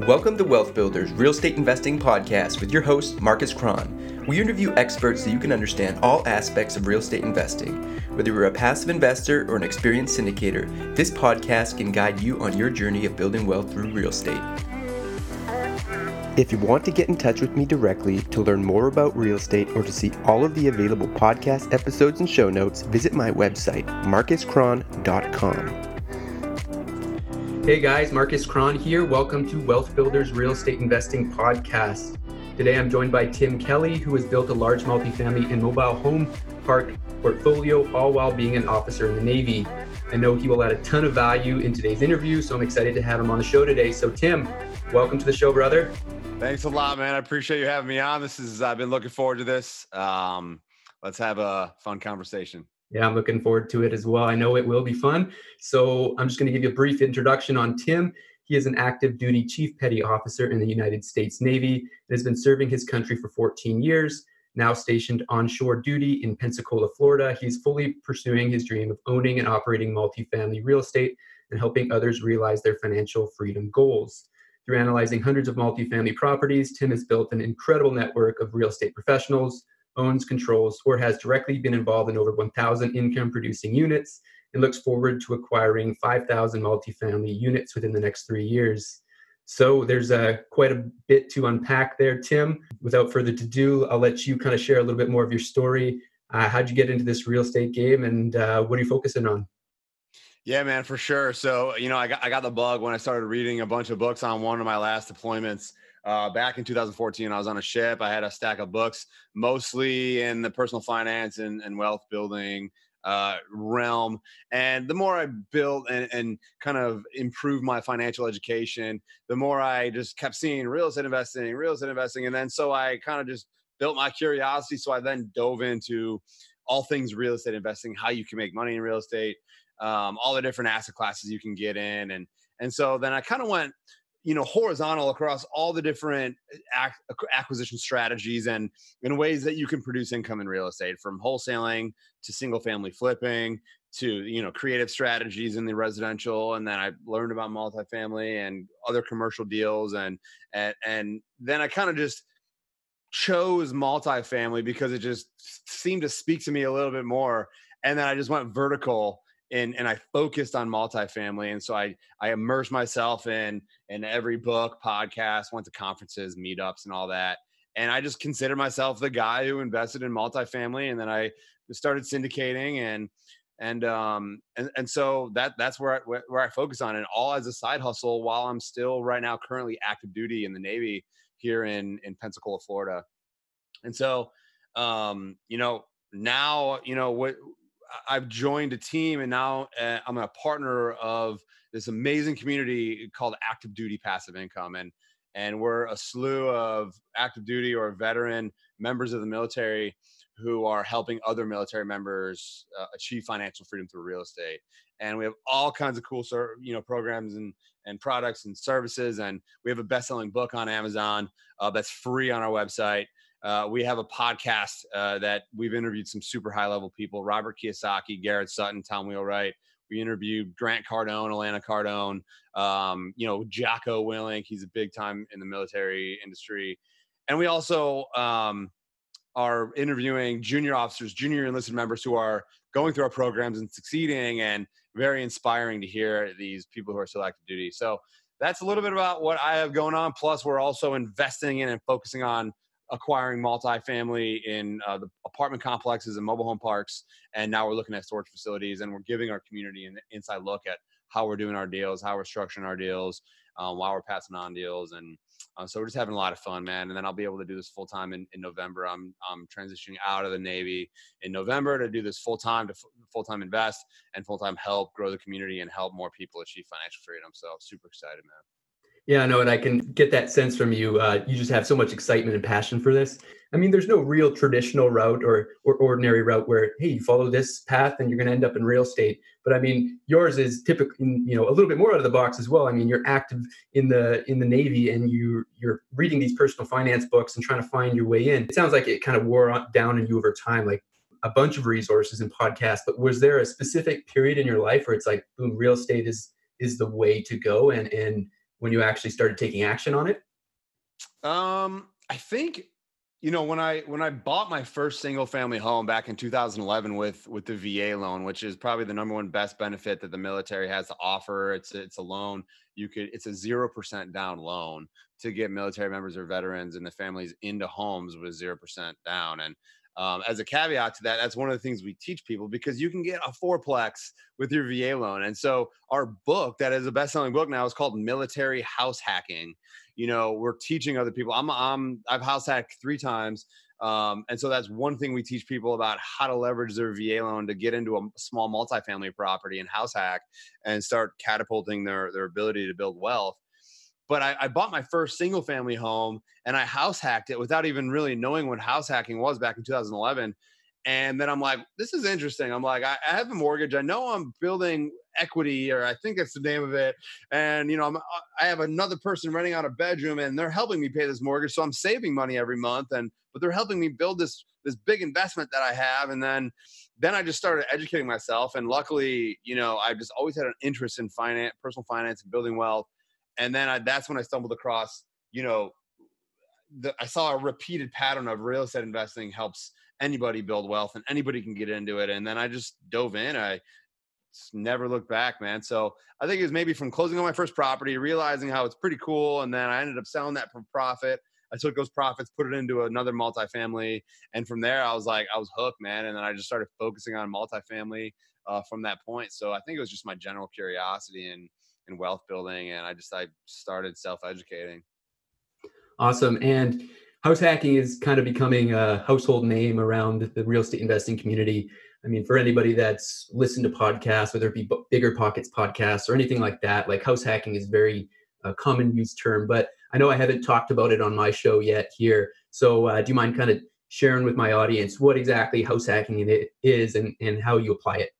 Welcome to Wealth Builders Real Estate Investing Podcast with your host, Marcus Cron. We interview experts so you can understand all aspects of real estate investing. Whether you're a passive investor or an experienced syndicator, this podcast can guide you on your journey of building wealth through real estate. If you want to get in touch with me directly to learn more about real estate or to see all of the available podcast episodes and show notes, visit my website, marcuscron.com. Hey guys, Marcus Cron here. Welcome to Wealth Builders Real Estate Investing Podcast. Today I'm joined by Tim Kelly, who has built a large multifamily and mobile home park portfolio, all while being an officer in the Navy. I know he will add a ton of value in today's interview, so I'm excited to have him on the show today. So, Tim, welcome to the show, brother. Thanks a lot, man. I appreciate you having me on. This is I've been looking forward to this. Um, let's have a fun conversation. Yeah, I'm looking forward to it as well. I know it will be fun. So I'm just going to give you a brief introduction on Tim. He is an active duty chief petty officer in the United States Navy and has been serving his country for 14 years. Now stationed on shore duty in Pensacola, Florida, he's fully pursuing his dream of owning and operating multifamily real estate and helping others realize their financial freedom goals. Through analyzing hundreds of multifamily properties, Tim has built an incredible network of real estate professionals, owns, controls, or has directly been involved in over 1,000 income producing units and looks forward to acquiring 5,000 multifamily units within the next three years. So there's a quite a bit to unpack there, Tim. Without further ado, I'll let you kind of share a little bit more of your story. Uh, how'd you get into this real estate game, and uh, what are you focusing on? Yeah, man, for sure. So you know, I got I got the bug when I started reading a bunch of books on one of my last deployments. Uh, back in 2014, I was on a ship. I had a stack of books, mostly in the personal finance and, and wealth building uh, realm. And the more I built and, and kind of improved my financial education, the more I just kept seeing real estate investing, real estate investing. And then so I kind of just built my curiosity. So I then dove into all things real estate investing, how you can make money in real estate, um, all the different asset classes you can get in. And, and so then I kind of went you know horizontal across all the different uh, acquisition strategies and in ways that you can produce income in real estate from wholesaling to single family flipping to you know creative strategies in the residential and then i learned about multifamily and other commercial deals and and, and then i kind of just chose multifamily because it just seemed to speak to me a little bit more and then i just went vertical and and I focused on multifamily, and so I I immersed myself in in every book, podcast, went to conferences, meetups, and all that. And I just consider myself the guy who invested in multifamily, and then I started syndicating and and um and, and so that that's where I, where I focus on it all as a side hustle while I'm still right now currently active duty in the Navy here in in Pensacola, Florida. And so um you know now you know what I've joined a team and now uh, I'm a partner of this amazing community called Active Duty Passive Income. And, and we're a slew of active duty or veteran members of the military who are helping other military members uh, achieve financial freedom through real estate. And we have all kinds of cool, you know, programs and and products and services. And we have a best-selling book on Amazon uh, that's free on our website. Uh, we have a podcast uh, that we've interviewed some super high level people Robert Kiyosaki, Garrett Sutton, Tom Wheelwright. We interviewed Grant Cardone, Elena Cardone, um, you know, Jocko Willink. He's a big time in the military industry. And we also um, are interviewing junior officers, junior enlisted members who are going through our programs and succeeding and very inspiring to hear these people who are still active duty. So that's a little bit about what I have going on. Plus, we're also investing in and focusing on acquiring multifamily in uh, the apartment complexes and mobile home parks. And now we're looking at storage facilities and we're giving our community an inside look at how we're doing our deals, how we're structuring our deals, um, while we're passing on deals. And uh, so we're just having a lot of fun, man. And then I'll be able to do this full time in, in November. I'm, I'm transitioning out of the Navy in November to do this full time to full time invest and full time help grow the community and help more people achieve financial freedom. So super excited, man. Yeah, I know, and I can get that sense from you. Uh, you just have so much excitement and passion for this. I mean, there's no real traditional route or or ordinary route where hey, you follow this path and you're going to end up in real estate. But I mean, yours is typically you know a little bit more out of the box as well. I mean, you're active in the in the Navy and you you're reading these personal finance books and trying to find your way in. It sounds like it kind of wore down on you over time, like a bunch of resources and podcasts. But was there a specific period in your life where it's like, boom, real estate is is the way to go and and when you actually started taking action on it? Um, I think you know when I when I bought my first single family home back in 2011 with with the VA loan, which is probably the number one best benefit that the military has to offer. It's it's a loan you could it's a zero percent down loan to get military members or veterans and the families into homes with zero percent down and um, as a caveat to that, that's one of the things we teach people because you can get a fourplex with your VA loan. And so our book that is a best-selling book now is called Military House Hacking. You know, we're teaching other people. I'm, I'm I've house hacked three times. Um, and so that's one thing we teach people about how to leverage their VA loan to get into a small multifamily property and house hack and start catapulting their their ability to build wealth but I, I, bought my first single family home and I house hacked it without even really knowing what house hacking was back in 2011. And then I'm like, this is interesting. I'm like, I, I have a mortgage. I know I'm building equity, or I think that's the name of it. And you know, I'm, uh, I have another person renting out a bedroom, and they're helping me pay this mortgage. So I'm saving money every month, and but they're helping me build this this big investment that I have. And then then I just started educating myself. And luckily, you know, I just always had an interest in finance, personal finance, and building wealth and then I, that's when I stumbled across, you know, the, I saw a repeated pattern of real estate investing helps anybody build wealth and anybody can get into it. And then I just dove in. I never looked back, man. So I think it was maybe from closing on my first property, realizing how it's pretty cool, and then I ended up selling that for profit. I took those profits, put it into another multifamily, and from there I was like, I was hooked, man. And then I just started focusing on multifamily uh, from that point. So I think it was just my general curiosity and and wealth building and i just i started self-educating. Awesome and house hacking is kind of becoming a household name around the real estate investing community. I mean for anybody that's listened to podcasts whether it be bigger pockets podcasts or anything like that like house hacking is very uh, common used term but i know i haven't talked about it on my show yet here. So uh, do you mind kind of sharing with my audience what exactly house hacking it is and, and how you apply it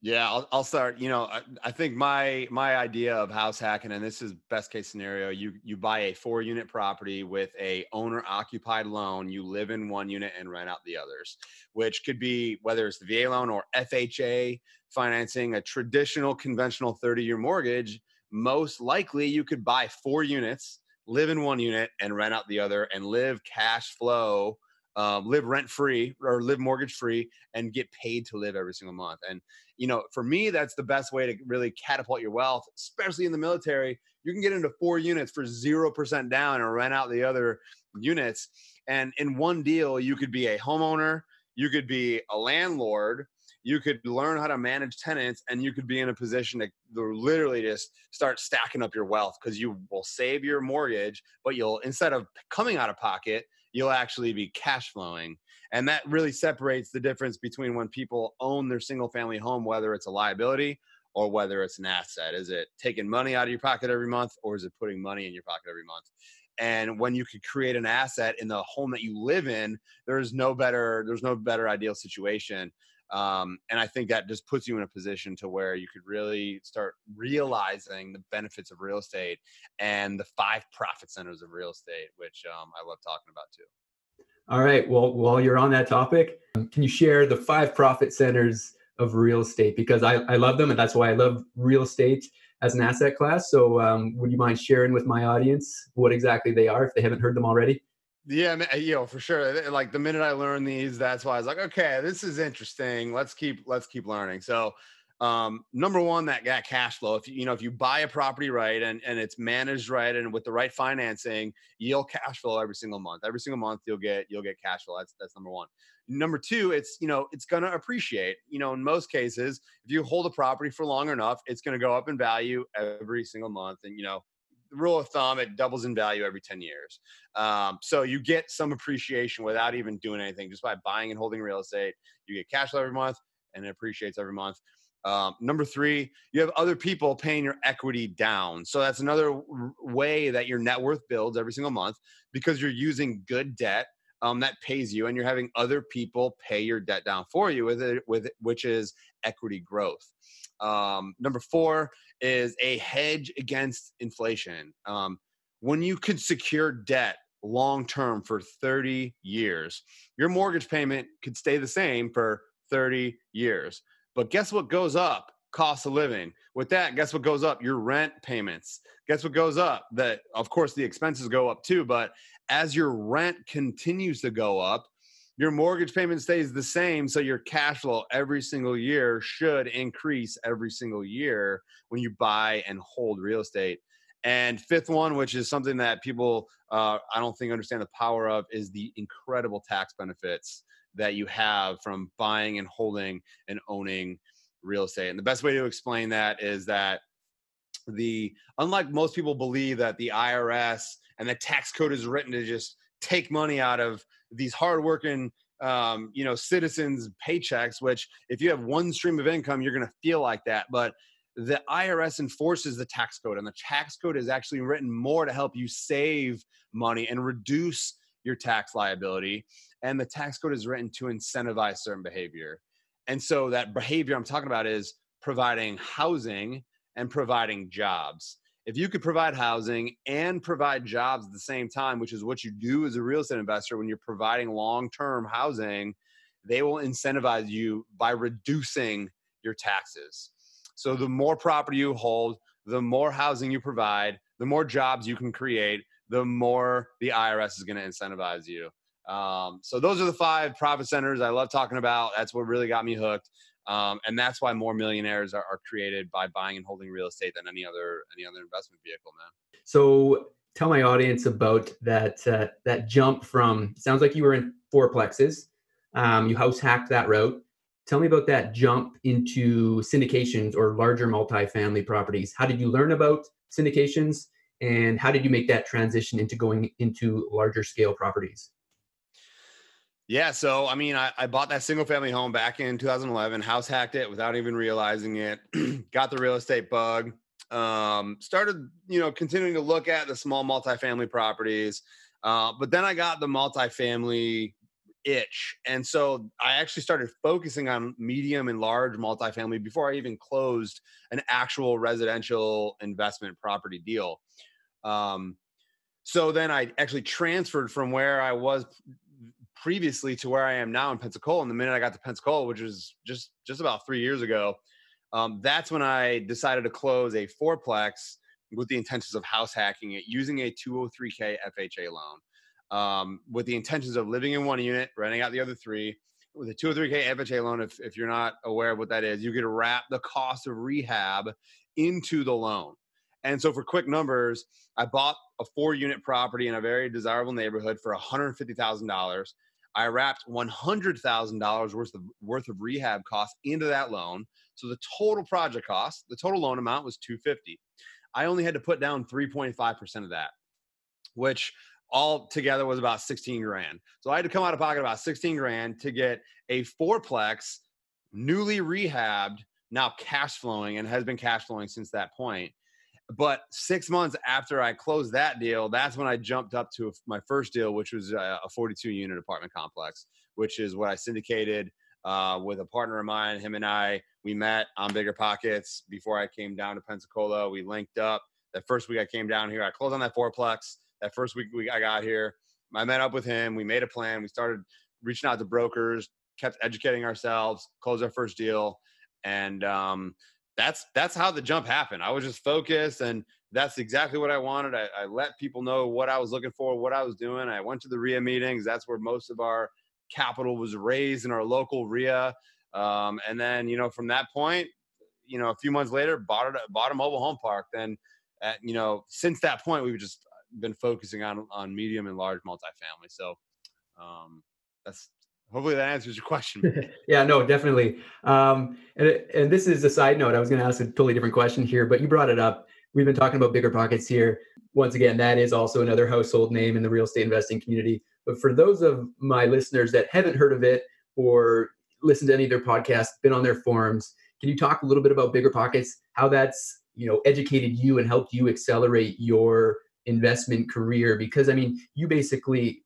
yeah, I'll, I'll start. You know, I, I, think my my idea of house hacking, and this is best case scenario. You you buy a four unit property with a owner occupied loan. You live in one unit and rent out the others, which could be whether it's the VA loan or FHA financing, a traditional conventional thirty year mortgage. Most likely, you could buy four units, live in one unit, and rent out the other, and live cash flow um, live rent free or live mortgage free and get paid to live every single month. And, you know, for me, that's the best way to really catapult your wealth, especially in the military. You can get into four units for 0% down and rent out the other units. And in one deal, you could be a homeowner, you could be a landlord, you could learn how to manage tenants and you could be in a position to literally just start stacking up your wealth because you will save your mortgage but you'll instead of coming out of pocket you'll actually be cash flowing. And that really separates the difference between when people own their single family home, whether it's a liability or whether it's an asset. Is it taking money out of your pocket every month or is it putting money in your pocket every month? And when you could create an asset in the home that you live in, there's no better, there's no better ideal situation. Um, and I think that just puts you in a position to where you could really start realizing the benefits of real estate and the five profit centers of real estate, which um, I love talking about too. All right. Well, while you're on that topic, can you share the five profit centers of real estate? Because I, I love them, and that's why I love real estate as an asset class. So, um, would you mind sharing with my audience what exactly they are if they haven't heard them already? Yeah, you know, for sure. Like the minute I learned these, that's why I was like, okay, this is interesting. Let's keep let's keep learning. So, um, number one, that got cash flow. If you you know if you buy a property right and and it's managed right and with the right financing, you'll cash flow every single month. Every single month, you'll get you'll get cash flow. That's that's number one. Number two, it's you know it's to appreciate. You know, in most cases, if you hold a property for long enough, it's to go up in value every single month. And you know, rule of thumb, it doubles in value every 10 years. Um, so you get some appreciation without even doing anything, just by buying and holding real estate. You get cash flow every month and it appreciates every month. Um, number three, you have other people paying your equity down. So that's another way that your net worth builds every single month because you're using good debt um, that pays you, and you're having other people pay your debt down for you with it, with it, which is equity growth. Um, number four is a hedge against inflation. Um, when you could secure debt long term for 30 years, your mortgage payment could stay the same for 30 years. But guess what goes up cost of living. With that, guess what goes up? Your rent payments. Guess what goes up? That of course the expenses go up too, but as your rent continues to go up, your mortgage payment stays the same so your cash flow every single year should increase every single year when you buy and hold real estate. And fifth one which is something that people uh, i don't think understand the power of is the incredible tax benefits that you have from buying and holding and owning real estate. And the best way to explain that is that the unlike most people believe that the irs and the tax code is written to just take money out of these hardworking um, you know citizens paychecks which if you have one stream of income you're going to feel like that. But the irs enforces the tax code and the tax code is actually written more to help you save money and reduce your tax liability. And the tax code is written to incentivize certain behavior. And so that behavior i'm talking about is providing housing and providing jobs if you could provide housing and provide jobs at the same time, which is what you do as a real estate investor when you're providing long term housing, they will incentivize you by reducing your taxes. So the more property you hold, the more housing you provide, the more jobs you can create, the more the IRS is going to incentivize you. Um, so those are the five profit centers I love talking about. That's what really got me hooked. Um, and that's why more millionaires are, are, created by buying and holding real estate than any other any other investment vehicle, man. So tell my audience about that uh, that jump from sounds like you were in fourplexes. Um, you house hacked that route. Tell me about that jump into syndications or larger multifamily properties. How did you learn about syndications, and how did you make that transition into going into larger scale properties? Yeah, so I mean, I, I, bought that single family home back in 2011, house hacked it without even realizing it, got the real estate bug, um, started, you know, continuing to look at the small multifamily properties. Uh, but then I got the multifamily itch. And so I actually started focusing on medium and large multifamily before I even closed an actual residential investment property deal. Um, so then I actually transferred from where I was previously to where I am now in Pensacola. And the minute I got to Pensacola, which was just just about three years ago, um, that's when I decided to close a fourplex with the intentions of house hacking it using a 203k FHA loan. Um, with the intentions of living in one unit, renting out the other three. With a 203k FHA loan, if, if you're not aware of what that is, you could wrap the cost of rehab into the loan. And so, for quick numbers, I bought a four unit property in a very desirable neighborhood for $150,000. I wrapped $100,000 worth of worth of rehab costs into that loan. So the total project cost, the total loan amount was 250. I only had to put down 3.5% of that, which all together was about 16 grand. So I had to come out of pocket about 16 grand to get a fourplex newly rehabbed, now cash flowing and has been cash flowing since that point but six months after I closed that deal, that's when I jumped up to my first deal, which was a 42 unit apartment complex, which is what I syndicated uh, with a partner of mine. Him and I, we met on Bigger Pockets before I came down to Pensacola. We linked up. That first week I came down here, I closed on that fourplex. That first week we, I got here, I met up with him. We made a plan. We started reaching out to brokers, kept educating ourselves, closed our first deal. And um, that's that's how the jump happened. I was just focused, and that's exactly what I wanted. I, I, let people know what I was looking for, what I was doing. I went to the REIA meetings. That's where most of our capital was raised in our local REIA. Um, and then, you know, from that point, you know, a few months later, bought it, bought a mobile home park. Then, at, you know, since that point, we've just been focusing on on medium and large multifamily. So um, that's hopefully that answers your question. yeah, no, definitely. Um, and, and this is a side note. I was going to ask a totally different question here, but you brought it up. We've been talking about bigger pockets here. Once again, that is also another household name in the real estate investing community. But for those of my listeners that haven't heard of it or listened to any of their podcasts, been on their forums, can you talk a little bit about bigger pockets, how that's you know educated you and helped you accelerate your investment career? Because I mean, you basically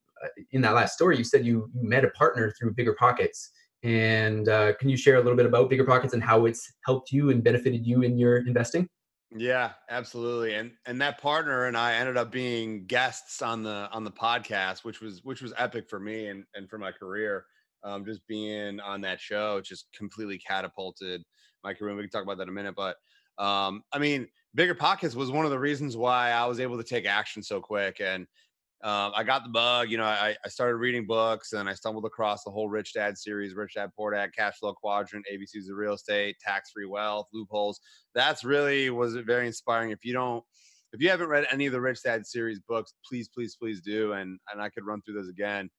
in that last story, you said you, met a partner through Bigger Pockets. And uh, can you share a little bit about Bigger Pockets and how it's helped you and benefited you in your investing? Yeah, absolutely. And and that partner and I ended up being guests on the on the podcast, which was which was epic for me and and for my career. Um, just being on that show just completely catapulted my career. We can talk about that in a minute. But um, I mean, Bigger Pockets was one of the reasons why I was able to take action so quick. And um, I got the bug. You know, I, I started reading books and I stumbled across the whole Rich Dad series, Rich Dad Poor Dad, Cash Flow Quadrant, ABCs of Real Estate, Tax Free Wealth, Loopholes. That's really was very inspiring. If you don't, if you haven't read any of the Rich Dad series books, please, please, please do. And and I could run through those again.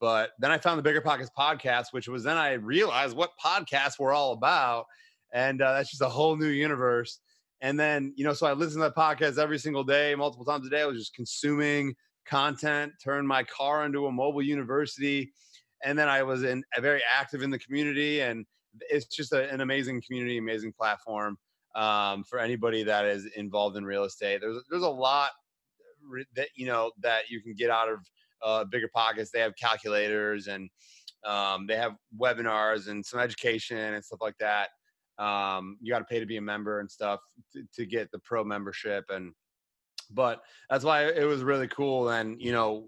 But then I found the Bigger Pockets podcast, which was then I realized what podcasts were all about, and uh, that's just a whole new universe. And then you know, so I listened to that podcast every single day, multiple times a day. I was just consuming content, turned my car into a mobile university. And then I was in very active in the community. And it's just a, an amazing community, amazing platform um, for anybody that is involved in real estate. There's, there's a lot that, you know, that you can get out of uh, bigger pockets. They have calculators and um, they have webinars and some education and stuff like that. Um, you got to pay to be a member and stuff to, to get the pro membership and but that's why it was really cool and you know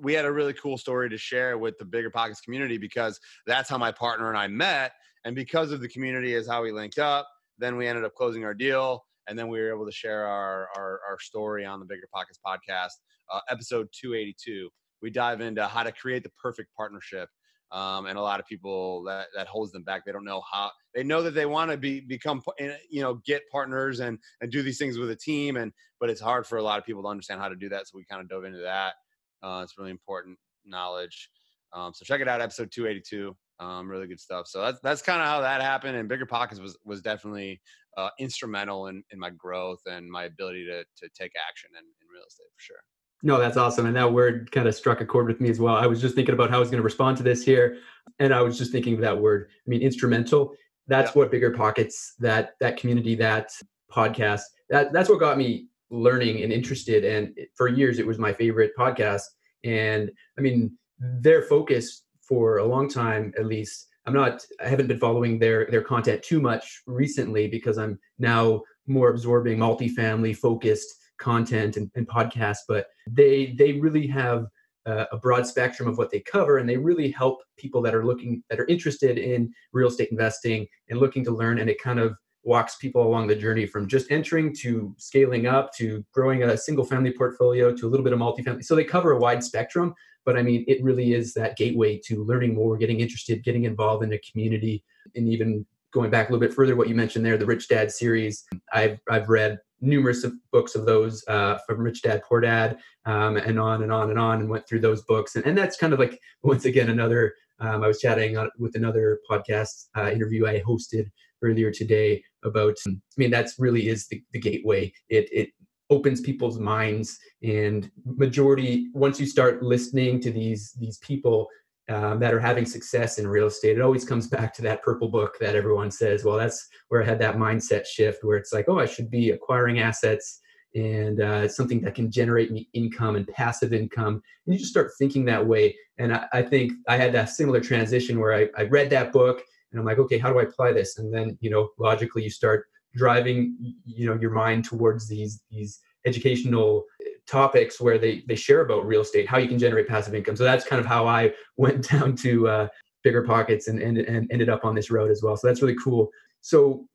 we had a really cool story to share with the bigger pockets community because that's how my partner and i met and because of the community is how we linked up then we ended up closing our deal and then we were able to share our our, our story on the bigger pockets podcast uh, episode 282 we dive into how to create the perfect partnership um, and a lot of people that that holds them back. They don't know how. They know that they want to be become you know get partners and and do these things with a team, and but it's hard for a lot of people to understand how to do that. So we kind of dove into that. Uh, it's really important knowledge. Um, so check it out, episode 282. Um, really good stuff. So that's that's kind of how that happened. And bigger pockets was was definitely uh, instrumental in in my growth and my ability to to take action in, in real estate for sure. No, that's awesome. And that word kind of struck a chord with me as well. I was just thinking about how I was going to respond to this here. And I was just thinking of that word. I mean, instrumental. That's yeah. what bigger pockets, that that community, that podcast, that that's what got me learning and interested. And for years it was my favorite podcast. And I mean, their focus for a long time, at least, I'm not I haven't been following their their content too much recently because I'm now more absorbing multifamily focused content and, and podcasts, but they they really have uh, a broad spectrum of what they cover, and they really help people that are looking that are interested in real estate investing and looking to learn. And it kind of walks people along the journey from just entering to scaling up to growing a single family portfolio to a little bit of multifamily. So they cover a wide spectrum, but I mean, it really is that gateway to learning more, getting interested, getting involved in a community, and even going back a little bit further, what you mentioned there, the Rich Dad series. I've I've read numerous books of those uh, from Rich Dad Poor Dad, um, and on and on and on, and went through those books. And, and that's kind of like once again another. Um, I was chatting with another podcast uh, interview I hosted earlier today about. I mean, that's really is the, the gateway. It it opens people's minds, and majority once you start listening to these these people um, that are having success in real estate, it always comes back to that purple book that everyone says, well, that's where I had that mindset shift where it's like, oh, I should be acquiring assets and uh, something that can generate me income and passive income. And you just start thinking that way. And I, I think I had that similar transition where I, I read that book and I'm like, okay, how do I apply this? And then, you know, logically you start driving, you know, your mind towards these, these educational topics where they they share about real estate, how you can generate passive income. So that's kind of how I went down to uh, bigger pockets and, and and ended up on this road as well. So that's really cool. So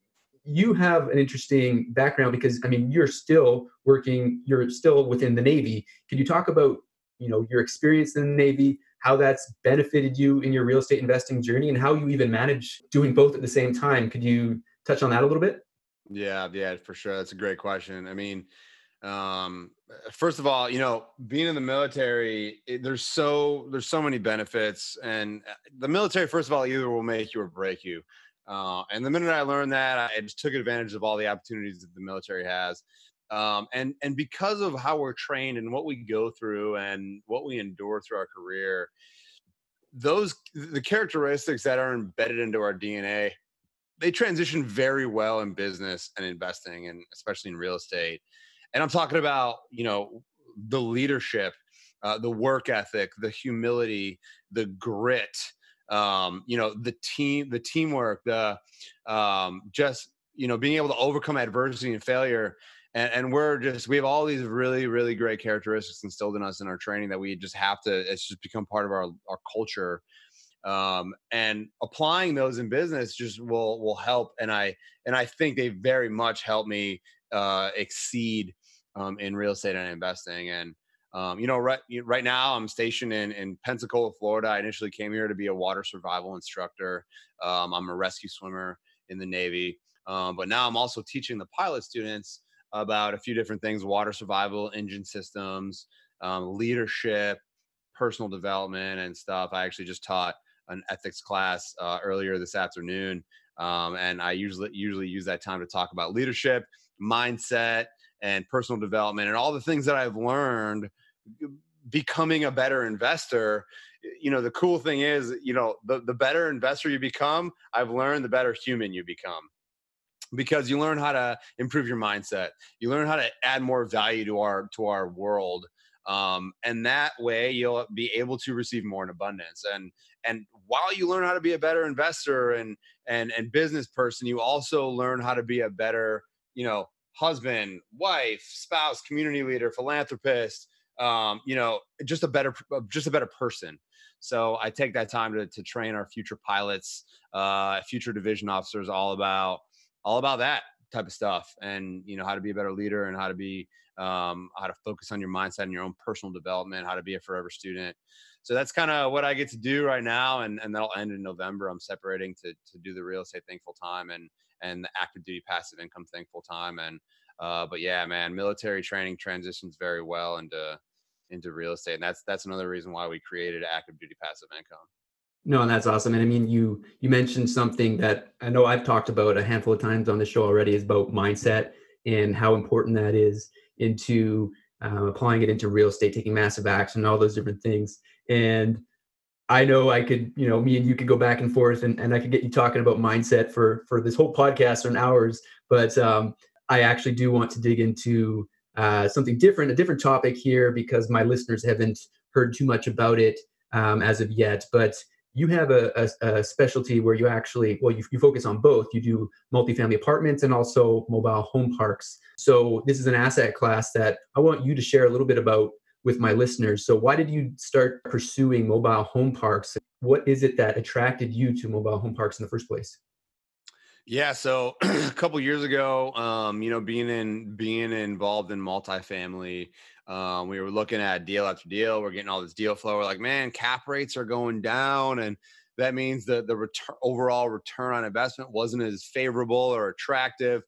you have an interesting background because I mean you're still working, you're still within the Navy. Can you talk about you know your experience in the Navy? how that's benefited you in your real estate investing journey and how you even manage doing both at the same time. Could you touch on that a little bit? Yeah, yeah, for sure. That's a great question. I mean, um first of all you know being in the military it, there's so there's so many benefits and uh, the military first of all either will make you or break you. Uh, and the minute i learned that i just took advantage of all the opportunities that the military has. Um, and and because of how we're trained and what we go through and what we endure through our career those the characteristics that are embedded into our dna they transition very well in business and investing and especially in real estate and I'm talking about, you know, the leadership, uh, the work ethic, the humility, the grit, um, you know, the team, the teamwork, the um, just, you know, being able to overcome adversity and failure. And, and we're just, we have all these really, really great characteristics instilled in us in our training that we just have to, it's just become part of our, our culture. um, and applying those in business just will will help and i and i think they very much help me uh, exceed um, in real estate and investing. And um, you know right right now i'm stationed in in pensacola florida. I initially came here to be a water survival instructor. Um, i'm a rescue swimmer in the navy. Um, but now i'm also teaching the pilot students about a few different things water survival engine systems um, leadership personal development and stuff. I actually just taught an ethics class uh, earlier this afternoon, um, and I usually usually use that time to talk about leadership, mindset, and personal development, and all the things that I've learned becoming a better investor you know the cool thing is you know the, the better investor you become i've learned the better human you become. Because you learn how to improve your mindset. You learn how to add more value to our to our world um, and that way you'll be able to receive more in abundance. And and while you learn how to be a better investor and and and business person you also learn how to be a better you know husband wife spouse community leader philanthropist um, you know just a better uh, just a better person. So i take that time to, to train our future pilots uh, future division officers all about all about that type of stuff and you know how to be a better leader and how to be um, how to focus on your mindset and your own personal development how to be a forever student. So that's kind of what i get to do right now and, and that'll end in november. I'm separating to, to do the real estate thing full time and and the active duty passive income thing full time and uh, but yeah man military training transitions very well into into real estate and that's that's another reason why we created active duty passive income no, and that's awesome. And I mean, you you mentioned something that I know I've talked about a handful of times on the show already is about mindset and how important that is into uh, applying it into real estate, taking massive action, all those different things. And I know I could, you know, me and you could go back and forth, and, and I could get you talking about mindset for for this whole podcast or an hours. But um, I actually do want to dig into uh, something different, a different topic here, because my listeners haven't heard too much about it um, as of yet. But you have a, a, a, specialty where you actually well you, you focus on both you do multifamily apartments and also mobile home parks so this is an asset class that i want you to share a little bit about with my listeners so why did you start pursuing mobile home parks what is it that attracted you to mobile home parks in the first place yeah, so a couple years ago, um, you know, being in being involved in multifamily, um, we were looking at deal after deal. We're getting all this deal flow. We're like, man, cap rates are going down, and that means that the return, overall return on investment wasn't as favorable or attractive.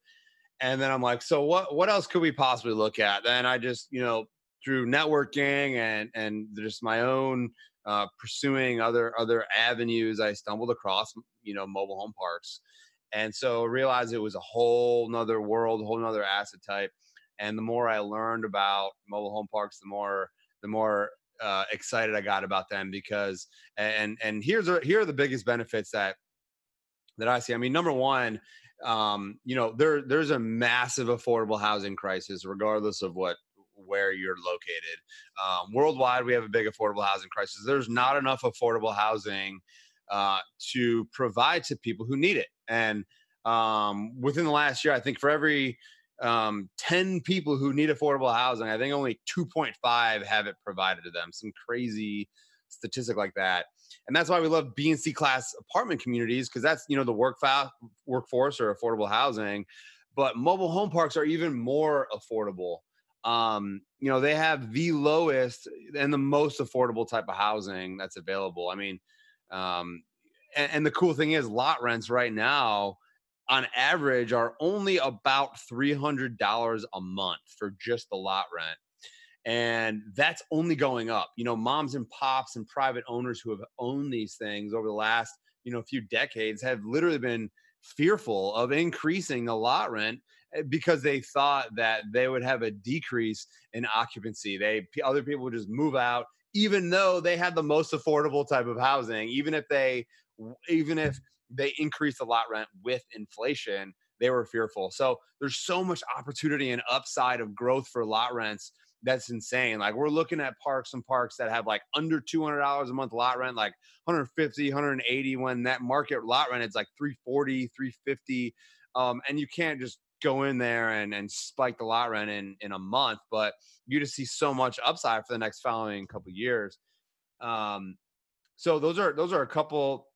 And then I'm like, so what? What else could we possibly look at? Then I just, you know, through networking and and just my own uh, pursuing other other avenues, I stumbled across, you know, mobile home parks, and so realized it was a whole nother world, whole nother asset type and the more I learned about mobile home parks, the more the more uh, excited I got about them because and and here's here are the biggest benefits that that I see. I mean, number one, um, you know, there there's a massive affordable housing crisis, regardless of what where you're located. Um, worldwide, we have a big affordable housing crisis. There's not enough affordable housing uh, to provide to people who need it, and um, within the last year, I think for every um, 10 people who need affordable housing, I think only 2.5 have it provided to them. Some crazy statistic like that. And that's why we love B and C class apartment communities because that's, you know, the work fa- workforce or affordable housing. But mobile home parks are even more affordable. Um, you know, they have the lowest and the most affordable type of housing that's available. I mean, um, and, and the cool thing is lot rents right now on average are only about $300 a month for just the lot rent. And that's only going up. You know, moms and pops and private owners who have owned these things over the last, you know, few decades have literally been fearful of increasing the lot rent because they thought that they would have a decrease in occupancy. They other people would just move out even though they had the most affordable type of housing, even if they even if they increased the lot rent with inflation, they were fearful. So there's so much opportunity and upside of growth for lot rents. That's insane. Like we're looking at parks and parks that have like under $200 a month lot rent, like 150, 180 when that market lot rent is like 340, 350. Um, and you can't just go in there and, and spike the lot rent in, in a month, but you just see so much upside for the next following couple years. Um, so those are those are a couple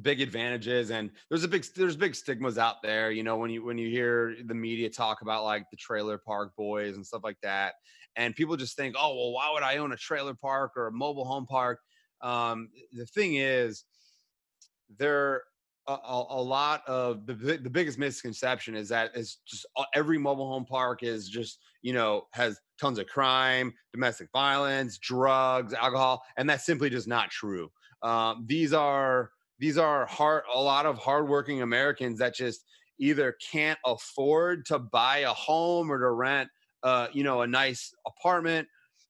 big advantages and there's a big there's big stigmas out there you know when you when you hear the media talk about like the trailer park boys and stuff like that and people just think oh well why would i own a trailer park or a mobile home park um, the thing is there a, a, lot of the, the biggest misconception is that it's just every mobile home park is just you know has tons of crime domestic violence drugs alcohol and that's simply just not true. Um, these are these are hard a lot of hardworking americans that just either can't afford to buy a home or to rent uh, you know a nice apartment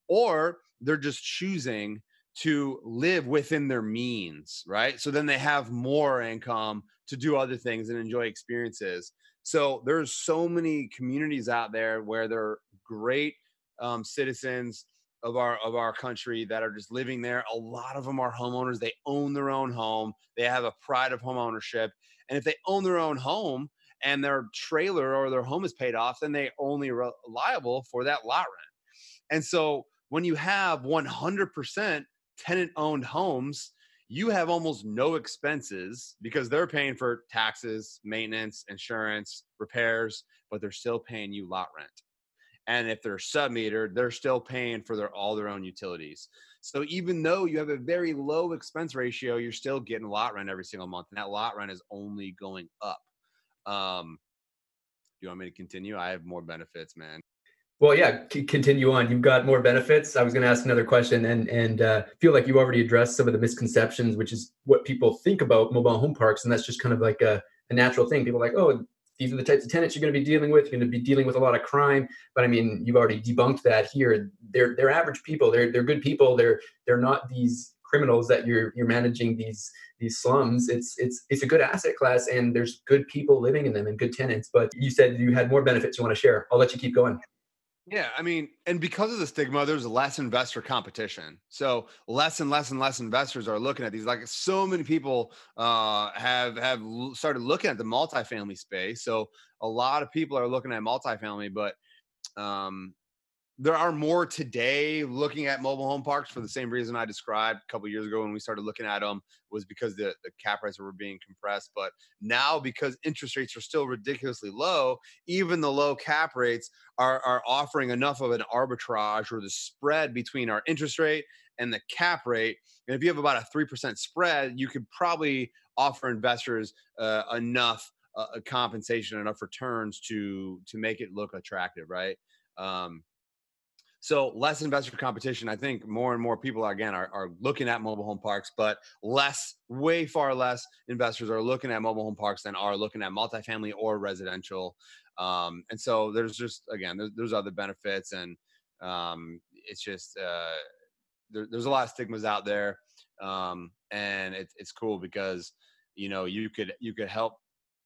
or they're just choosing to live within their means, right? So then they have more income to do other things and enjoy experiences. So there's so many communities out there where they're great um, citizens of our of our country that are just living there. A lot of them are homeowners. They own their own home. They have a pride of home ownership. And if they own their own home and their trailer or their home is paid off, then they only liable for that lot rent. And so when you have 100% tenant owned homes, you have almost no expenses because they're paying for taxes, maintenance, insurance, repairs, but they're still paying you lot rent. And if they're sub metered, they're still paying for their all their own utilities. So even though you have a very low expense ratio, you're still getting lot rent every single month, and that lot rent is only going up. Um, do you want me to continue? I have more benefits, man. Well, yeah, c- continue on. You've got more benefits. I was going to ask another question, and and uh, feel like you already addressed some of the misconceptions, which is what people think about mobile home parks, and that's just kind of like a, a natural thing. People like, oh, these are the types of tenants you're going to be dealing with. You're going to be dealing with a lot of crime, but I mean, you've already debunked that here. They're they're average people. They're they're good people. They're they're not these criminals that you're you're managing these these slums. It's it's it's a good asset class, and there's good people living in them and good tenants. But you said you had more benefits you want to share. I'll let you keep going. Yeah, I mean, and because of the stigma, there's less investor competition. So less and less and less investors are looking at these. Like so many people uh, have have started looking at the multifamily space. So a lot of people are looking at multifamily, but um, there are more today looking at mobile home parks for the same reason I described a couple years ago when we started looking at them was because the, the cap rates were being compressed. But now because interest rates are still ridiculously low, even the low cap rates are, are offering enough of an arbitrage or the spread between our interest rate and the cap rate. And if you have about a 3% spread, you could probably offer investors uh, enough uh, compensation, enough returns to to make it look attractive, right? Um, so less investor competition. I think more and more people again are, are looking at mobile home parks, but less, way far less investors are looking at mobile home parks than are looking at multifamily or residential. Um, and so there's just again there's, there's other benefits, and um, it's just uh, there, there's a lot of stigmas out there, um, and it's it's cool because you know you could you could help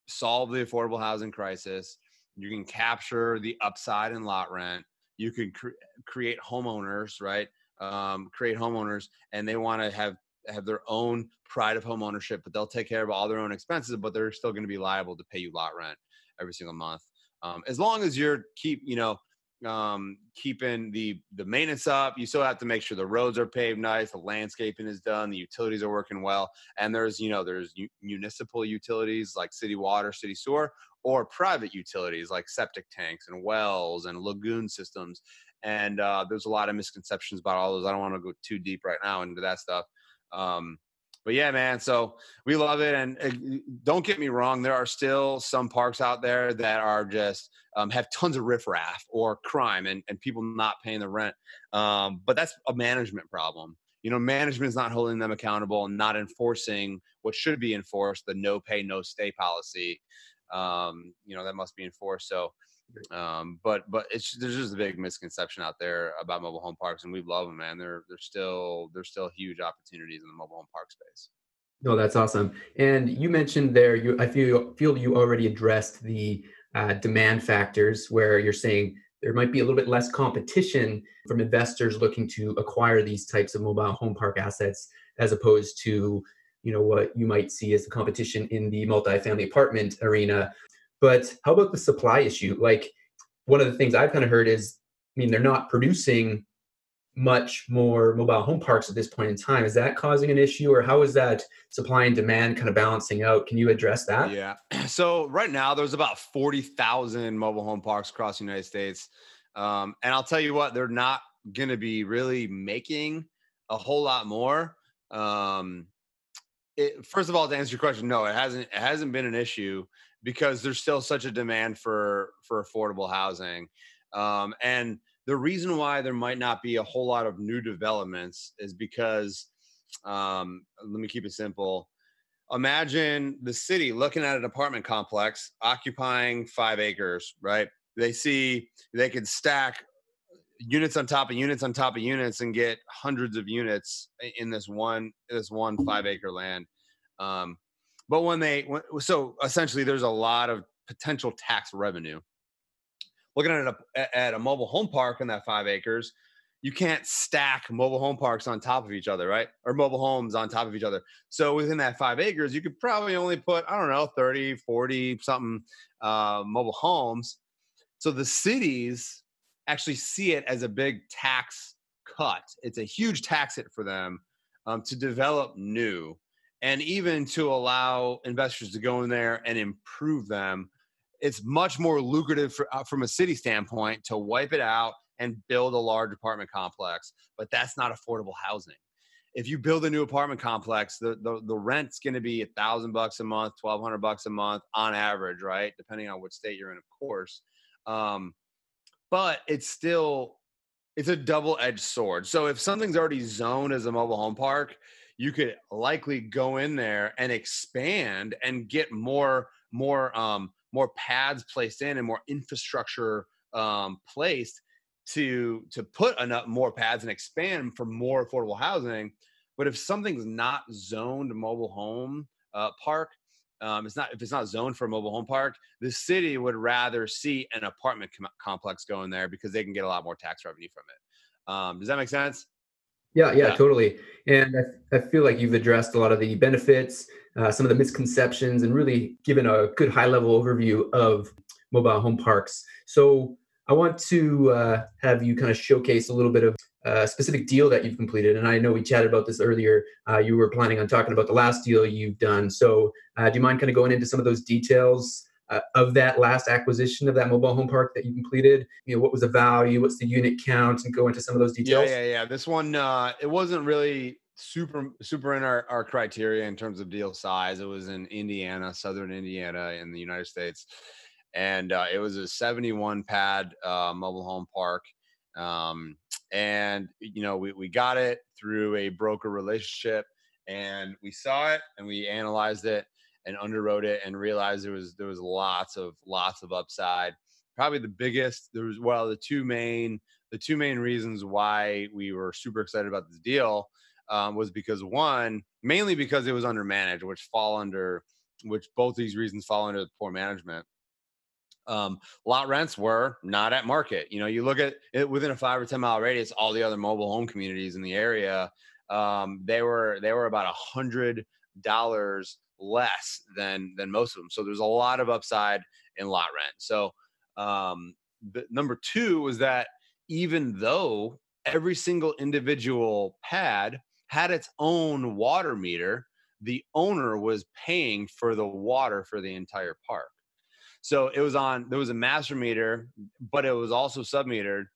solve the affordable housing crisis. You can capture the upside in lot rent you can cre- create homeowners, right? Um, create homeowners, and they want to have have their own pride of home ownership, but they'll take care of all their own expenses, but they're still going to be liable to pay you lot rent every single month. Um, as long as you're keep, you know, um, keeping the the maintenance up. You still have to make sure the roads are paved nice, the landscaping is done, the utilities are working well, and there's you know there's u- municipal utilities like city water, city sewer, or private utilities like septic tanks and wells and lagoon systems. And uh, there's a lot of misconceptions about all those. I don't want to go too deep right now into that stuff. Um, but yeah, man. So we love it, and uh, don't get me wrong. There are still some parks out there that are just um, have tons of riffraff or crime and, and people not paying the rent. Um, but that's a management problem. You know, management is not holding them accountable and not enforcing what should be enforced the no pay, no stay policy um, you know that must be enforced. So, um, but but it's there's just a big misconception out there about mobile home parks, and we love them, man. They're they're still there's still huge opportunities in the mobile home park space. No, that's awesome. And you mentioned there, you I feel feel you already addressed the uh, demand factors where you're saying there might be a little bit less competition from investors looking to acquire these types of mobile home park assets as opposed to you know what you might see as the competition in the multifamily apartment arena but how about the supply issue like one of the things i've kind of heard is i mean they're not producing much more mobile home parks at this point in time. Is that causing an issue, or how is that supply and demand kind of balancing out? Can you address that? Yeah. So right now, there's about forty thousand mobile home parks across the United States, um, and I'll tell you what, they're not going to be really making a whole lot more. Um, it, first of all, to answer your question, no, it hasn't. It hasn't been an issue because there's still such a demand for for affordable housing, um, and the reason why there might not be a whole lot of new developments is because um, let me keep it simple. Imagine the city looking at an apartment complex occupying five acres right? They see they could stack units on top of units on top of units and get hundreds of units in this one this one five acre land. Um, but when they so essentially there's a lot of potential tax revenue looking at a, at a mobile home park in that five acres, you can't stack mobile home parks on top of each other, right? Or mobile homes on top of each other. So within that five acres, you could probably only put, I don't know, 30, 40 something uh, mobile homes. So the cities actually see it as a big tax cut. It's a huge tax hit for them um, to develop new and even to allow investors to go in there and improve them it's much more lucrative for, uh, from a city standpoint to wipe it out and build a large apartment complex but that's not affordable housing. If you build a new apartment complex the, the, the rent's going to be a thousand bucks a month 1200 bucks a month on average right? Depending on which state you're in of course. Um, but it's still it's a double-edged sword. So if something's already zoned as a mobile home park you could likely go in there and expand and get more more um, more pads placed in and more infrastructure um, placed to to put enough more pads and expand for more affordable housing. But if something's not zoned mobile home uh, park, um, it's not if it's not zoned for a mobile home park, the city would rather see an apartment com- complex go in there because they can get a lot more tax revenue from it. Um, does that make sense? Yeah, yeah, yeah. totally. And I, I, feel like you've addressed a lot of the benefits, uh, some of the misconceptions, and really given a good high level overview of mobile home parks. So I want to uh, have you kind of showcase a little bit of a specific deal that you've completed. And I know we chatted about this earlier. Uh, you were planning on talking about the last deal you've done. So uh, do you mind kind of going into some of those details uh, of that last acquisition of that mobile home park that you completed? You know, what was the value? What's the unit count? And go into some of those details. Yeah, yeah, yeah. This one, uh, it wasn't really super super in our, our criteria in terms of deal size. It was in Indiana, southern Indiana, in the United States, and uh, it was a 71 pad uh, mobile home park. Um, and you know, we we got it through a broker relationship, and we saw it and we analyzed it and underwrote it and realized there was there was lots of lots of upside. Probably the biggest there was well the two main the two main reasons why we were super excited about this deal um, was because one mainly because it was undermanaged, which fall under which both these reasons fall under poor management. Um, lot rents were not at market. You know, you look at it within a five or ten mile radius, all the other mobile home communities in the area, um, they were they were about a hundred dollars less than than most of them. So there's a lot of upside in lot rent. So um, the, number two was that even though every single individual pad had its own water meter, the owner was paying for the water for the entire park. So it was on there was a master meter, but it was also submetered.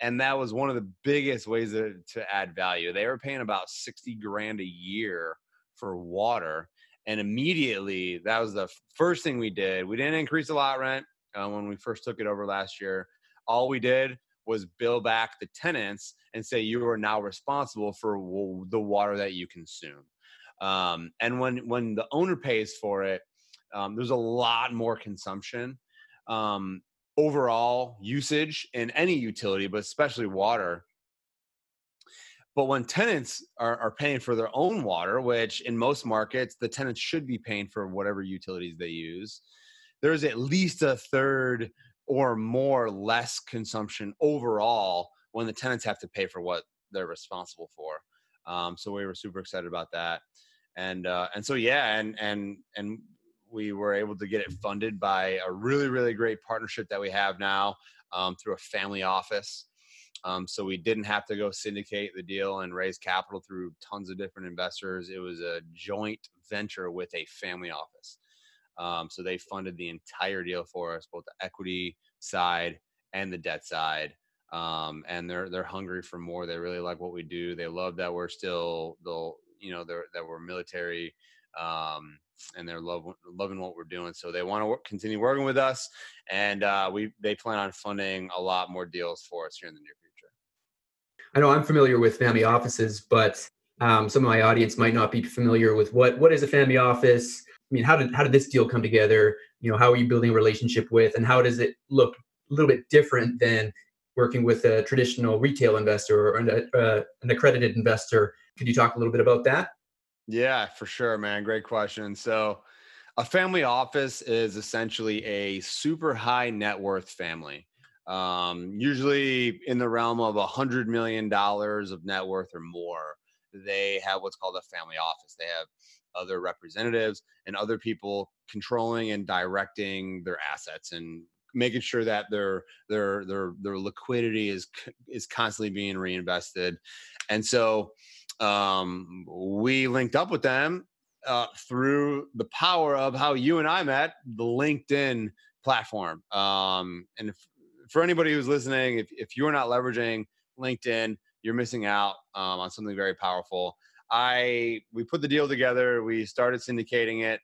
And that was one of the biggest ways to, to add value. They were paying about 60 grand a year for water and immediately, that was the first thing we did. We didn't increase the lot rent uh, when we first took it over last year. All we did was bill back the tenants and say you are now responsible for w- the water that you consume. Um, and when when the owner pays for it, um, there's a lot more consumption. Um, overall usage in any utility, but especially water, but when tenants are, are paying for their own water, which in most markets, the tenants should be paying for whatever utilities they use, there's at least a third or more less consumption overall when the tenants have to pay for what they're responsible for. Um, so we were super excited about that. And uh, and so yeah, and and and we were able to get it funded by a really really great partnership that we have now um, through a family office Um, so we didn't have to go syndicate the deal and raise capital through tons of different investors. It was a joint venture with a family office. Um, so they funded the entire deal for us, both the equity side and the debt side. Um, and they're they're hungry for more. They really like what we do. They love that we're still the you know that we're military, um, and they're love, loving what we're doing. So they want to work, continue working with us, and uh, we they plan on funding a lot more deals for us here in the near. I know I'm familiar with family offices, but um, some of my audience might not be familiar with what what is a family office. I mean, how did how did this deal come together? You know, how are you building a relationship with, and how does it look a little bit different than working with a traditional retail investor or an, uh, an accredited investor? Could you talk a little bit about that? Yeah, for sure, man. Great question. So, a family office is essentially a super high net worth family, um, usually in the realm of a hundred million dollars of net worth or more. They have what's called a family office. They have other representatives and other people controlling and directing their assets and making sure that their their their their liquidity is is constantly being reinvested. And so um, we linked up with them uh, through the power of how you and I met, the LinkedIn platform. Um, and for anybody who's listening, if, if you're not leveraging LinkedIn, you're missing out um, on something very powerful. I we put the deal together. We started syndicating it.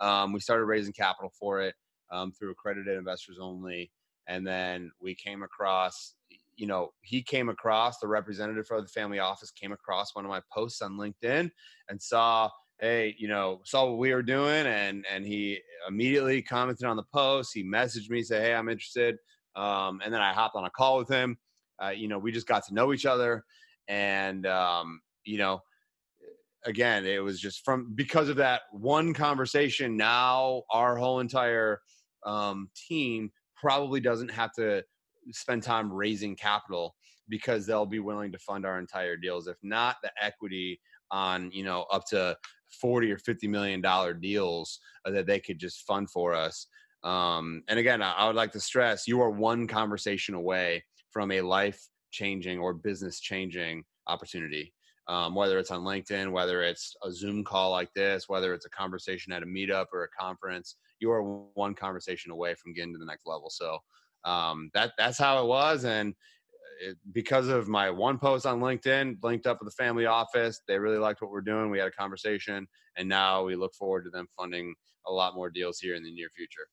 Um, we started raising capital for it um, through accredited investors only, and then we came across. You know, he came across the representative for the family office came across one of my posts on LinkedIn and saw, hey, you know, saw what we were doing, and and he immediately commented on the post. He messaged me, say, hey, I'm interested, um, and then I hopped on a call with him. Uh, you know, we just got to know each other, and um, you know again, it was just from because of that one conversation. Now our whole entire um, team probably doesn't have to spend time raising capital because they'll be willing to fund our entire deals. If not, the equity on you know up to 40 or 50 million dollar deals uh, that they could just fund for us. Um, and again, I, I would like to stress you are one conversation away from a life changing or business changing opportunity um, whether it's on LinkedIn, whether it's a Zoom call like this, whether it's a conversation at a meetup or a conference, you are one conversation away from getting to the next level. So um, that that's how it was, and it, because of my one post on LinkedIn, linked up with the family office, they really liked what we're doing. We had a conversation, and now we look forward to them funding a lot more deals here in the near future.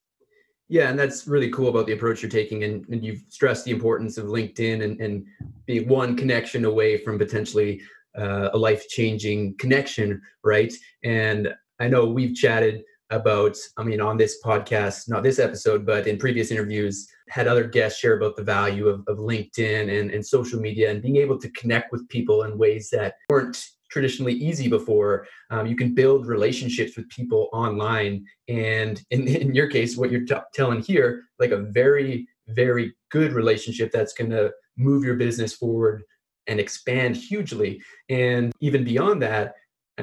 Yeah, and that's really cool about the approach you're taking, and, and you've stressed the importance of LinkedIn and, and being one connection away from potentially uh, a life changing connection, right? And I know we've chatted about, I mean, on this podcast, not this episode, but in previous interviews, had other guests share about the value of, of LinkedIn and, and social media and being able to connect with people in ways that weren't traditionally easy before. Um, you can build relationships with people online. And in, in your case, what you're t- telling here, like a very, very good relationship that's going to move your business forward and expand hugely. And even beyond that,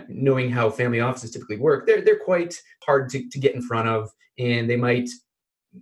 knowing how family offices typically work, they're they're quite hard to, to get in front of, and they might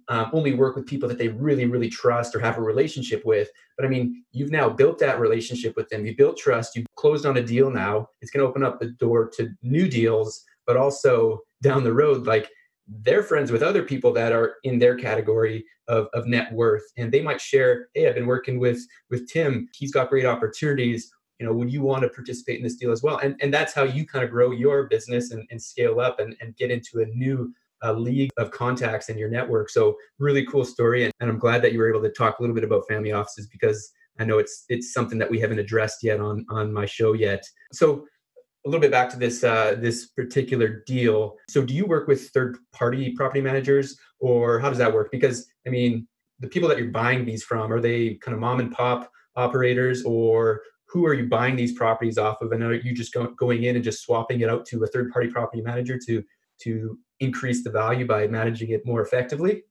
um, only work with people that they really really trust or have a relationship with. But I mean, you've now built that relationship with them. You built trust. You closed on a deal. Now it's going to open up the door to new deals, but also down the road, like they're friends with other people that are in their category of, of net worth and they might share hey i've been working with with tim he's got great opportunities you know would you want to participate in this deal as well and and that's how you kind of grow your business and, and scale up and, and get into a new uh, league of contacts in your network so really cool story and, and i'm glad that you were able to talk a little bit about family offices because i know it's it's something that we haven't addressed yet on on my show yet so a little bit back to this uh, this particular deal. So, do you work with third party property managers, or how does that work? Because I mean, the people that you're buying these from are they kind of mom and pop operators, or who are you buying these properties off of? And are you just go, going in and just swapping it out to a third party property manager to to increase the value by managing it more effectively?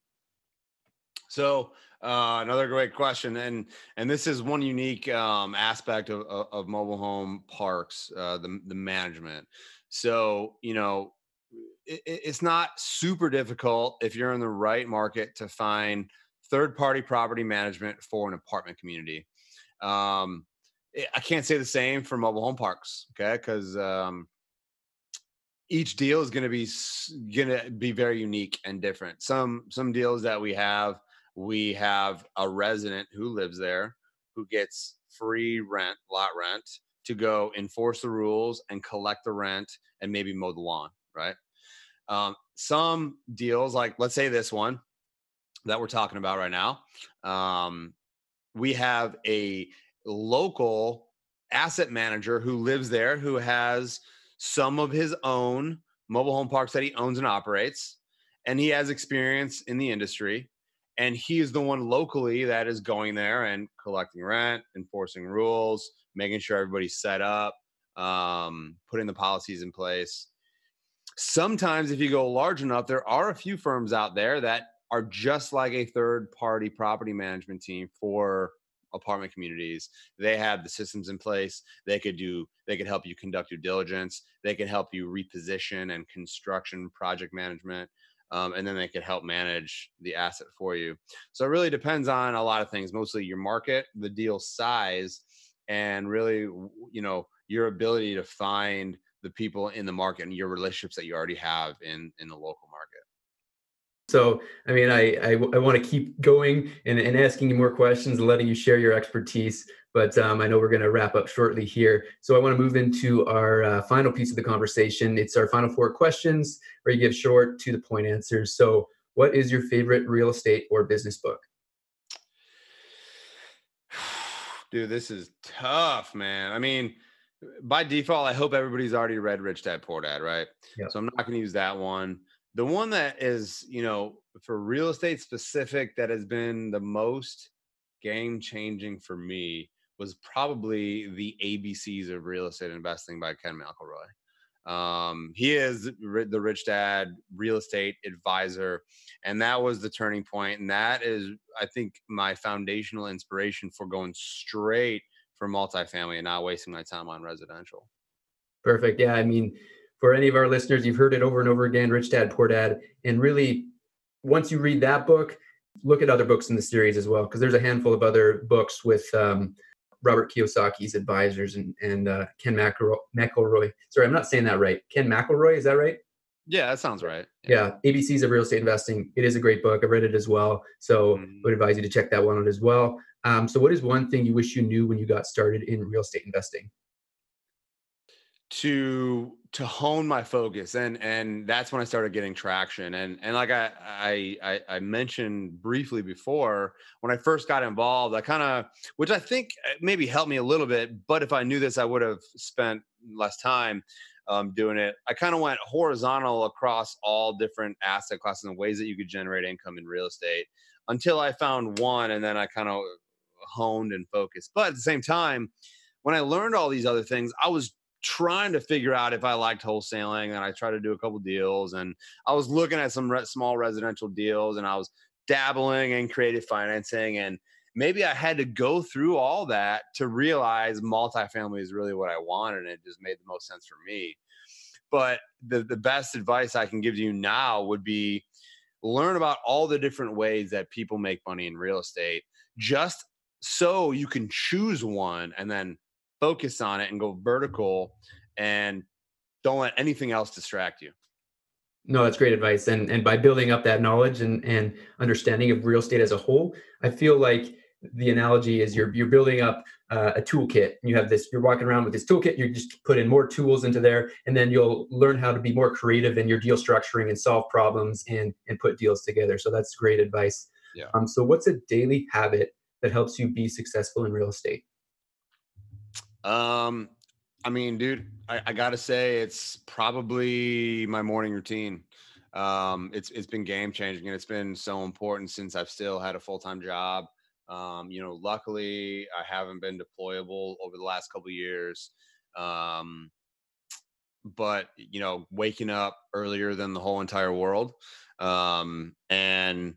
So uh, another great question, and and this is one unique um, aspect of, of, of, mobile home parks, uh, the the management. So you know, it, it's not super difficult if you're in the right market to find third party property management for an apartment community. Um, I can't say the same for mobile home parks, okay? Because um, each deal is going to be going to be very unique and different. Some some deals that we have, we have a resident who lives there who gets free rent, lot rent, to go enforce the rules and collect the rent and maybe mow the lawn, right? Um, some deals, like let's say this one that we're talking about right now, um, we have a local asset manager who lives there who has some of his own mobile home parks that he owns and operates, and he has experience in the industry. And he is the one locally that is going there and collecting rent, enforcing rules, making sure everybody's set up, um, putting the policies in place. Sometimes, if you go large enough, there are a few firms out there that are just like a third party property management team for apartment communities. They have the systems in place. They could do they could help you conduct due diligence. They could help you reposition and construction project management um, and then they could help manage the asset for you. So it really depends on a lot of things mostly your market the deal size and really you know your ability to find the people in the market and your relationships that you already have in in the local market so, I mean, I, I, I want to keep going and, and asking you more questions and letting you share your expertise, but um, I know we're going to wrap up shortly here. So, I want to move into our uh, final piece of the conversation. It's our final four questions where you give short, to the point answers. So, what is your favorite real estate or business book? Dude, this is tough, man. I mean, by default, I hope everybody's already read Rich Dad Poor Dad, right? Yep. So I'm not going to use that one. The one that is, you know, for real estate specific that has been the most game changing for me was probably the ABCs of real estate investing by Ken McElroy. Um, he is the rich dad real estate advisor, and that was the turning point. And that is, I think, my foundational inspiration for going straight for multifamily and not wasting my time on residential. Perfect. Yeah, I mean, for any of our listeners, you've heard it over and over again Rich Dad, Poor Dad. And really, once you read that book, look at other books in the series as well, because there's a handful of other books with um, Robert Kiyosaki's advisors and, and uh, Ken McElroy, McElroy. Sorry, I'm not saying that right. Ken McElroy, is that right? Yeah, that sounds right. Yeah. yeah, ABCs of Real Estate Investing. It is a great book. I've read it as well. So mm-hmm. I would advise you to check that one out as well. Um, so, what is one thing you wish you knew when you got started in real estate investing? To to hone my focus and and that's when i started getting traction and and like i i i mentioned briefly before when i first got involved i kind of which i think uh, maybe helped me a little bit but if i knew this i would have spent less time um, doing it. I kind of went horizontal across all different asset classes and ways that you could generate income in real estate until i found one and then i kind of honed and focused. But at the same time when i learned all these other things i was trying to figure out if I liked wholesaling, and I tried to do a couple deals, and I was looking at some re- small residential deals, and I was dabbling in creative financing, and maybe I had to go through all that to realize multifamily is really what I wanted, and it just made the most sense for me. But the the best advice I can give you now would be learn about all the different ways that people make money in real estate just so you can choose one and then focus on it and go vertical and don't let anything else distract you. No, that's great advice. And and by building up that knowledge and and understanding of real estate as a whole, I feel like the analogy is you're you're building up uh, a toolkit. You have this. You're walking around with this toolkit. You just put in more tools into there, and then you'll learn how to be more creative in your deal structuring and solve problems and and put deals together. So that's great advice. Yeah. Um. So what's a daily habit that helps you be successful in real estate? Um, I mean, dude, I, I gotta say it's probably my morning routine. Um, it's it's been game changing and it's been so important since I've still had a full time job. Um, you know, luckily I haven't been deployable over the last couple years. Um, but you know, waking up earlier than the whole entire world, um, and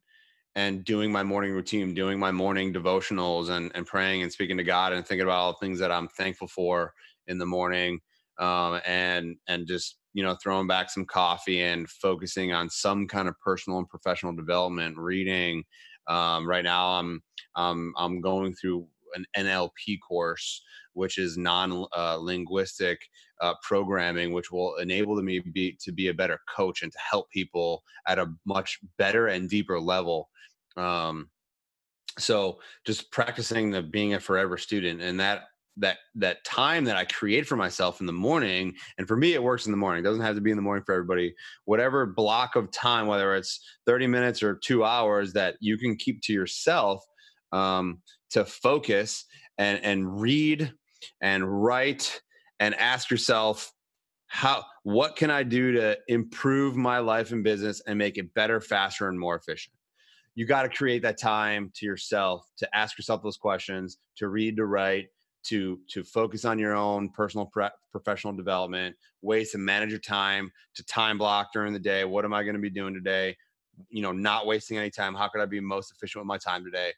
and doing my morning routine, doing my morning devotionals and, and praying and speaking to God and thinking about all the things that I'm thankful for in the morning. Um, and, and just, you know, throwing back some coffee and focusing on some kind of personal and professional development, reading. Um, right now I'm, I'm, I'm going through an NLP course, which is non-linguistic uh, uh, programming, which will enable me be, to be a better coach and to help people at a much better and deeper level. Um, so just practicing the being a forever student and that that that time that I create for myself in the morning, and for me it works in the morning. It doesn't have to be in the morning for everybody. Whatever block of time, whether it's 30 minutes or two hours, that you can keep to yourself um, to focus and and read and write and ask yourself how what can I do to improve my life and business and make it better, faster, and more efficient? You got to create that time to yourself to ask yourself those questions to read to write to to focus on your own personal pre- professional development ways to manage your time to time block during the day. What am i going to be doing today? You know not wasting any time. How could i be most efficient with my time today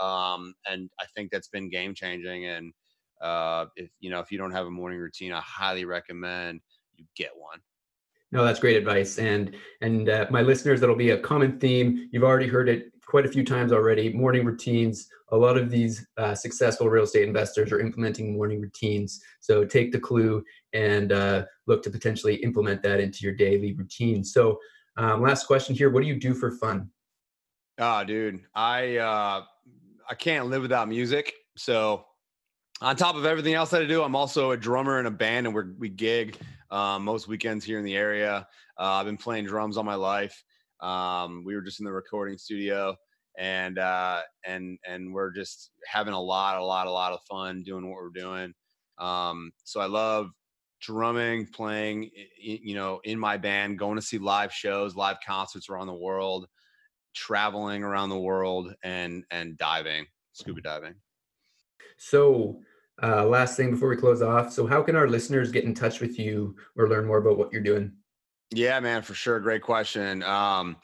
um, and i think that's been game changing and uh, if you know if you don't have a morning routine i highly recommend you get one. No that's great advice and and uh, my listeners that'll be a common theme. You've already heard it quite a few times already morning routines. A lot of these uh, successful real estate investors are implementing morning routines so take the clue and uh, look to potentially implement that into your daily routine. So um, last question here what do you do for fun? Oh dude i uh, i can't live without music. So on top of everything else that i do i'm also a drummer in a band and we we gig um, most weekends here in the area. Uh, i've been playing drums all my life. Um, we were just in the recording studio and uh, and and we're just having a lot, a lot, a lot of fun doing what we're doing. Um, so I love drumming, playing, you know, in my band, going to see live shows, live concerts around the world, traveling around the world, and and diving, scuba diving. So. Uh, last thing before we close off. So, how can our listeners get in touch with you or learn more about what you're doing? Yeah, man, for sure. Great question. Um,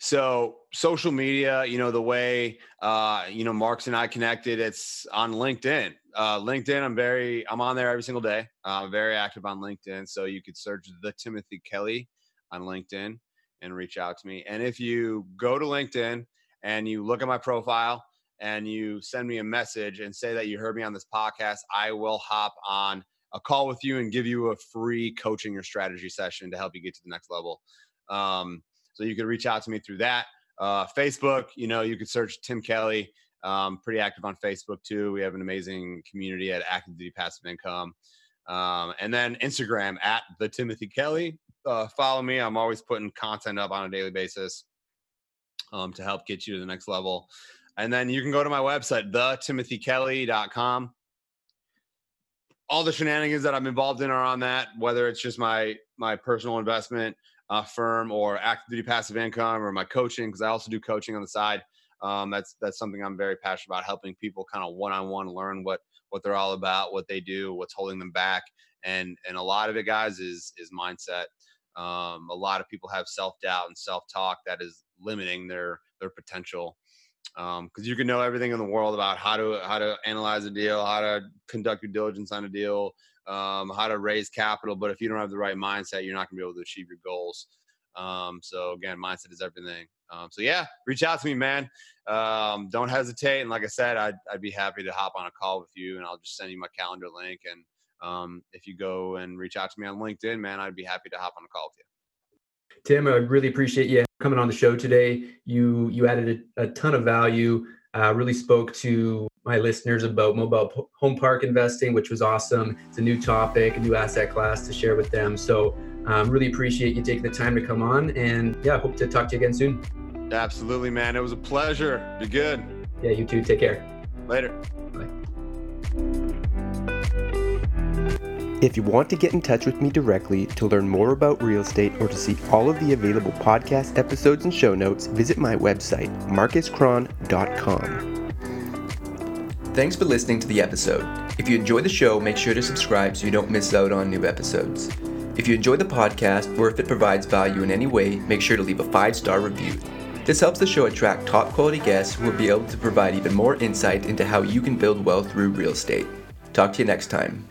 so social media, you know, the way uh, you know Marcus and I connected, it's on LinkedIn. Uh, LinkedIn, I'm very, I'm on there every single day. Uh, I'm very active on LinkedIn, so you could search the Timothy Kelly on LinkedIn and reach out to me. And if you go to LinkedIn and you look at my profile and you send me a message and say that you heard me on this podcast, I will hop on a call with you and give you a free coaching or strategy session to help you get to the next level. Um, so you can reach out to me through that. Uh, Facebook, you know, you could search Tim Kelly. Um, pretty active on Facebook too. We have an amazing community at Active Duty Passive Income. Um, and then Instagram at the Timothy Kelly. Uh, follow me. I'm always putting content up on a daily basis um, to help get you to the next level. And then you can go to my website, thetimothykelly.com all the shenanigans that I'm involved in are on that, whether it's just my my personal investment uh, firm or active duty passive income or my coaching, because I also do coaching on the side. Um, that's that's something I'm very passionate about, helping people kind of one on one learn what what they're all about, what they do, what's holding them back, and and a lot of it, guys, is is mindset. Um, a lot of people have self doubt and self talk that is limiting their their potential because um, you can know everything in the world about how to how to analyze a deal, how to conduct your diligence on a deal, um, how to raise capital. But if you don't have the right mindset, you're not going to be able to achieve your goals. Um, so again, mindset is everything. Um, so yeah, reach out to me, man. Um, don't hesitate. And like I said, I'd, I'd be happy to hop on a call with you, and I'll just send you my calendar link. And um, if you go and reach out to me on LinkedIn, man, I'd be happy to hop on a call with you. Tim, I really appreciate you coming on the show today. You you added a, a ton of value. Uh, really spoke to my listeners about mobile home park investing, which was awesome. It's a new topic, a new asset class to share with them. So, um, really appreciate you taking the time to come on. And yeah, hope to talk to you again soon. Absolutely, man. It was a pleasure. Be good. Yeah, you too. Take care. Later. Bye. If you want to get in touch with me directly to learn more about real estate or to see all of the available podcast episodes and show notes, visit my website, marcuscron.com. Thanks for listening to the episode. If you enjoy the show, make sure to subscribe so you don't miss out on new episodes. If you enjoy the podcast or if it provides value in any way, make sure to leave a five star review. This helps the show attract top quality guests who will be able to provide even more insight into how you can build wealth through real estate. Talk to you next time.